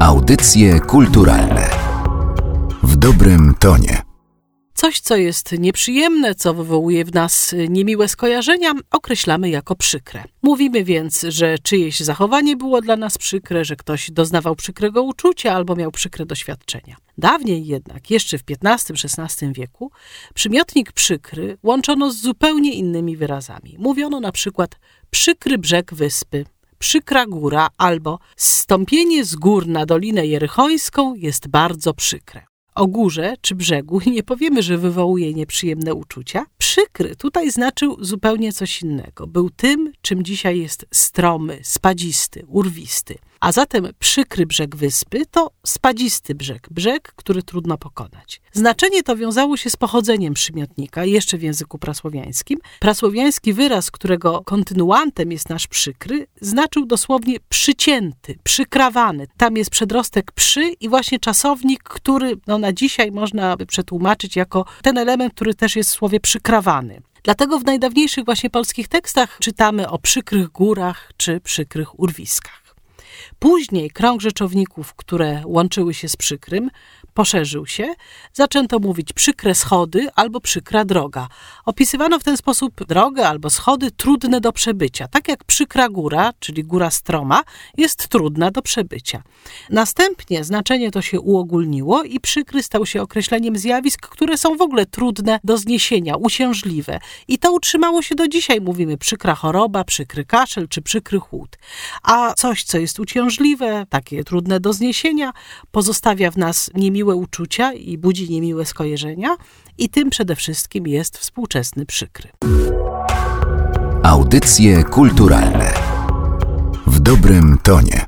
Audycje kulturalne w dobrym tonie. Coś, co jest nieprzyjemne, co wywołuje w nas niemiłe skojarzenia, określamy jako przykre. Mówimy więc, że czyjeś zachowanie było dla nas przykre, że ktoś doznawał przykrego uczucia albo miał przykre doświadczenia. Dawniej jednak, jeszcze w XV-XVI wieku, przymiotnik przykry łączono z zupełnie innymi wyrazami. Mówiono na przykład przykry brzeg wyspy, przykra góra albo stąpienie z gór na Dolinę Jerychońską jest bardzo przykre. O górze czy brzegu nie powiemy, że wywołuje nieprzyjemne uczucia. Przykry tutaj znaczył zupełnie coś innego. Był tym, czym dzisiaj jest stromy, spadzisty, urwisty. A zatem przykry brzeg wyspy to spadzisty brzeg, brzeg, który trudno pokonać. Znaczenie to wiązało się z pochodzeniem przymiotnika, jeszcze w języku prasłowiańskim. Prasłowiański wyraz, którego kontynuantem jest nasz przykry, znaczył dosłownie przycięty, przykrawany. Tam jest przedrostek przy i właśnie czasownik, który no, na dzisiaj można by przetłumaczyć jako ten element, który też jest w słowie przykrawany. Dlatego w najdawniejszych właśnie polskich tekstach czytamy o przykrych górach czy przykrych urwiskach. Później krąg rzeczowników, które łączyły się z przykrym, poszerzył się. Zaczęto mówić przykre schody albo przykra droga. Opisywano w ten sposób drogę albo schody trudne do przebycia. Tak jak przykra góra, czyli góra stroma, jest trudna do przebycia. Następnie znaczenie to się uogólniło i przykry stał się określeniem zjawisk, które są w ogóle trudne do zniesienia, uciążliwe. I to utrzymało się do dzisiaj. Mówimy przykra choroba, przykry kaszel czy przykry chłód. A coś, co jest uciążliwe, takie trudne do zniesienia, pozostawia w nas niemiłe uczucia i budzi niemiłe skojarzenia, i tym przede wszystkim jest współczesny przykry. Audycje kulturalne w dobrym tonie.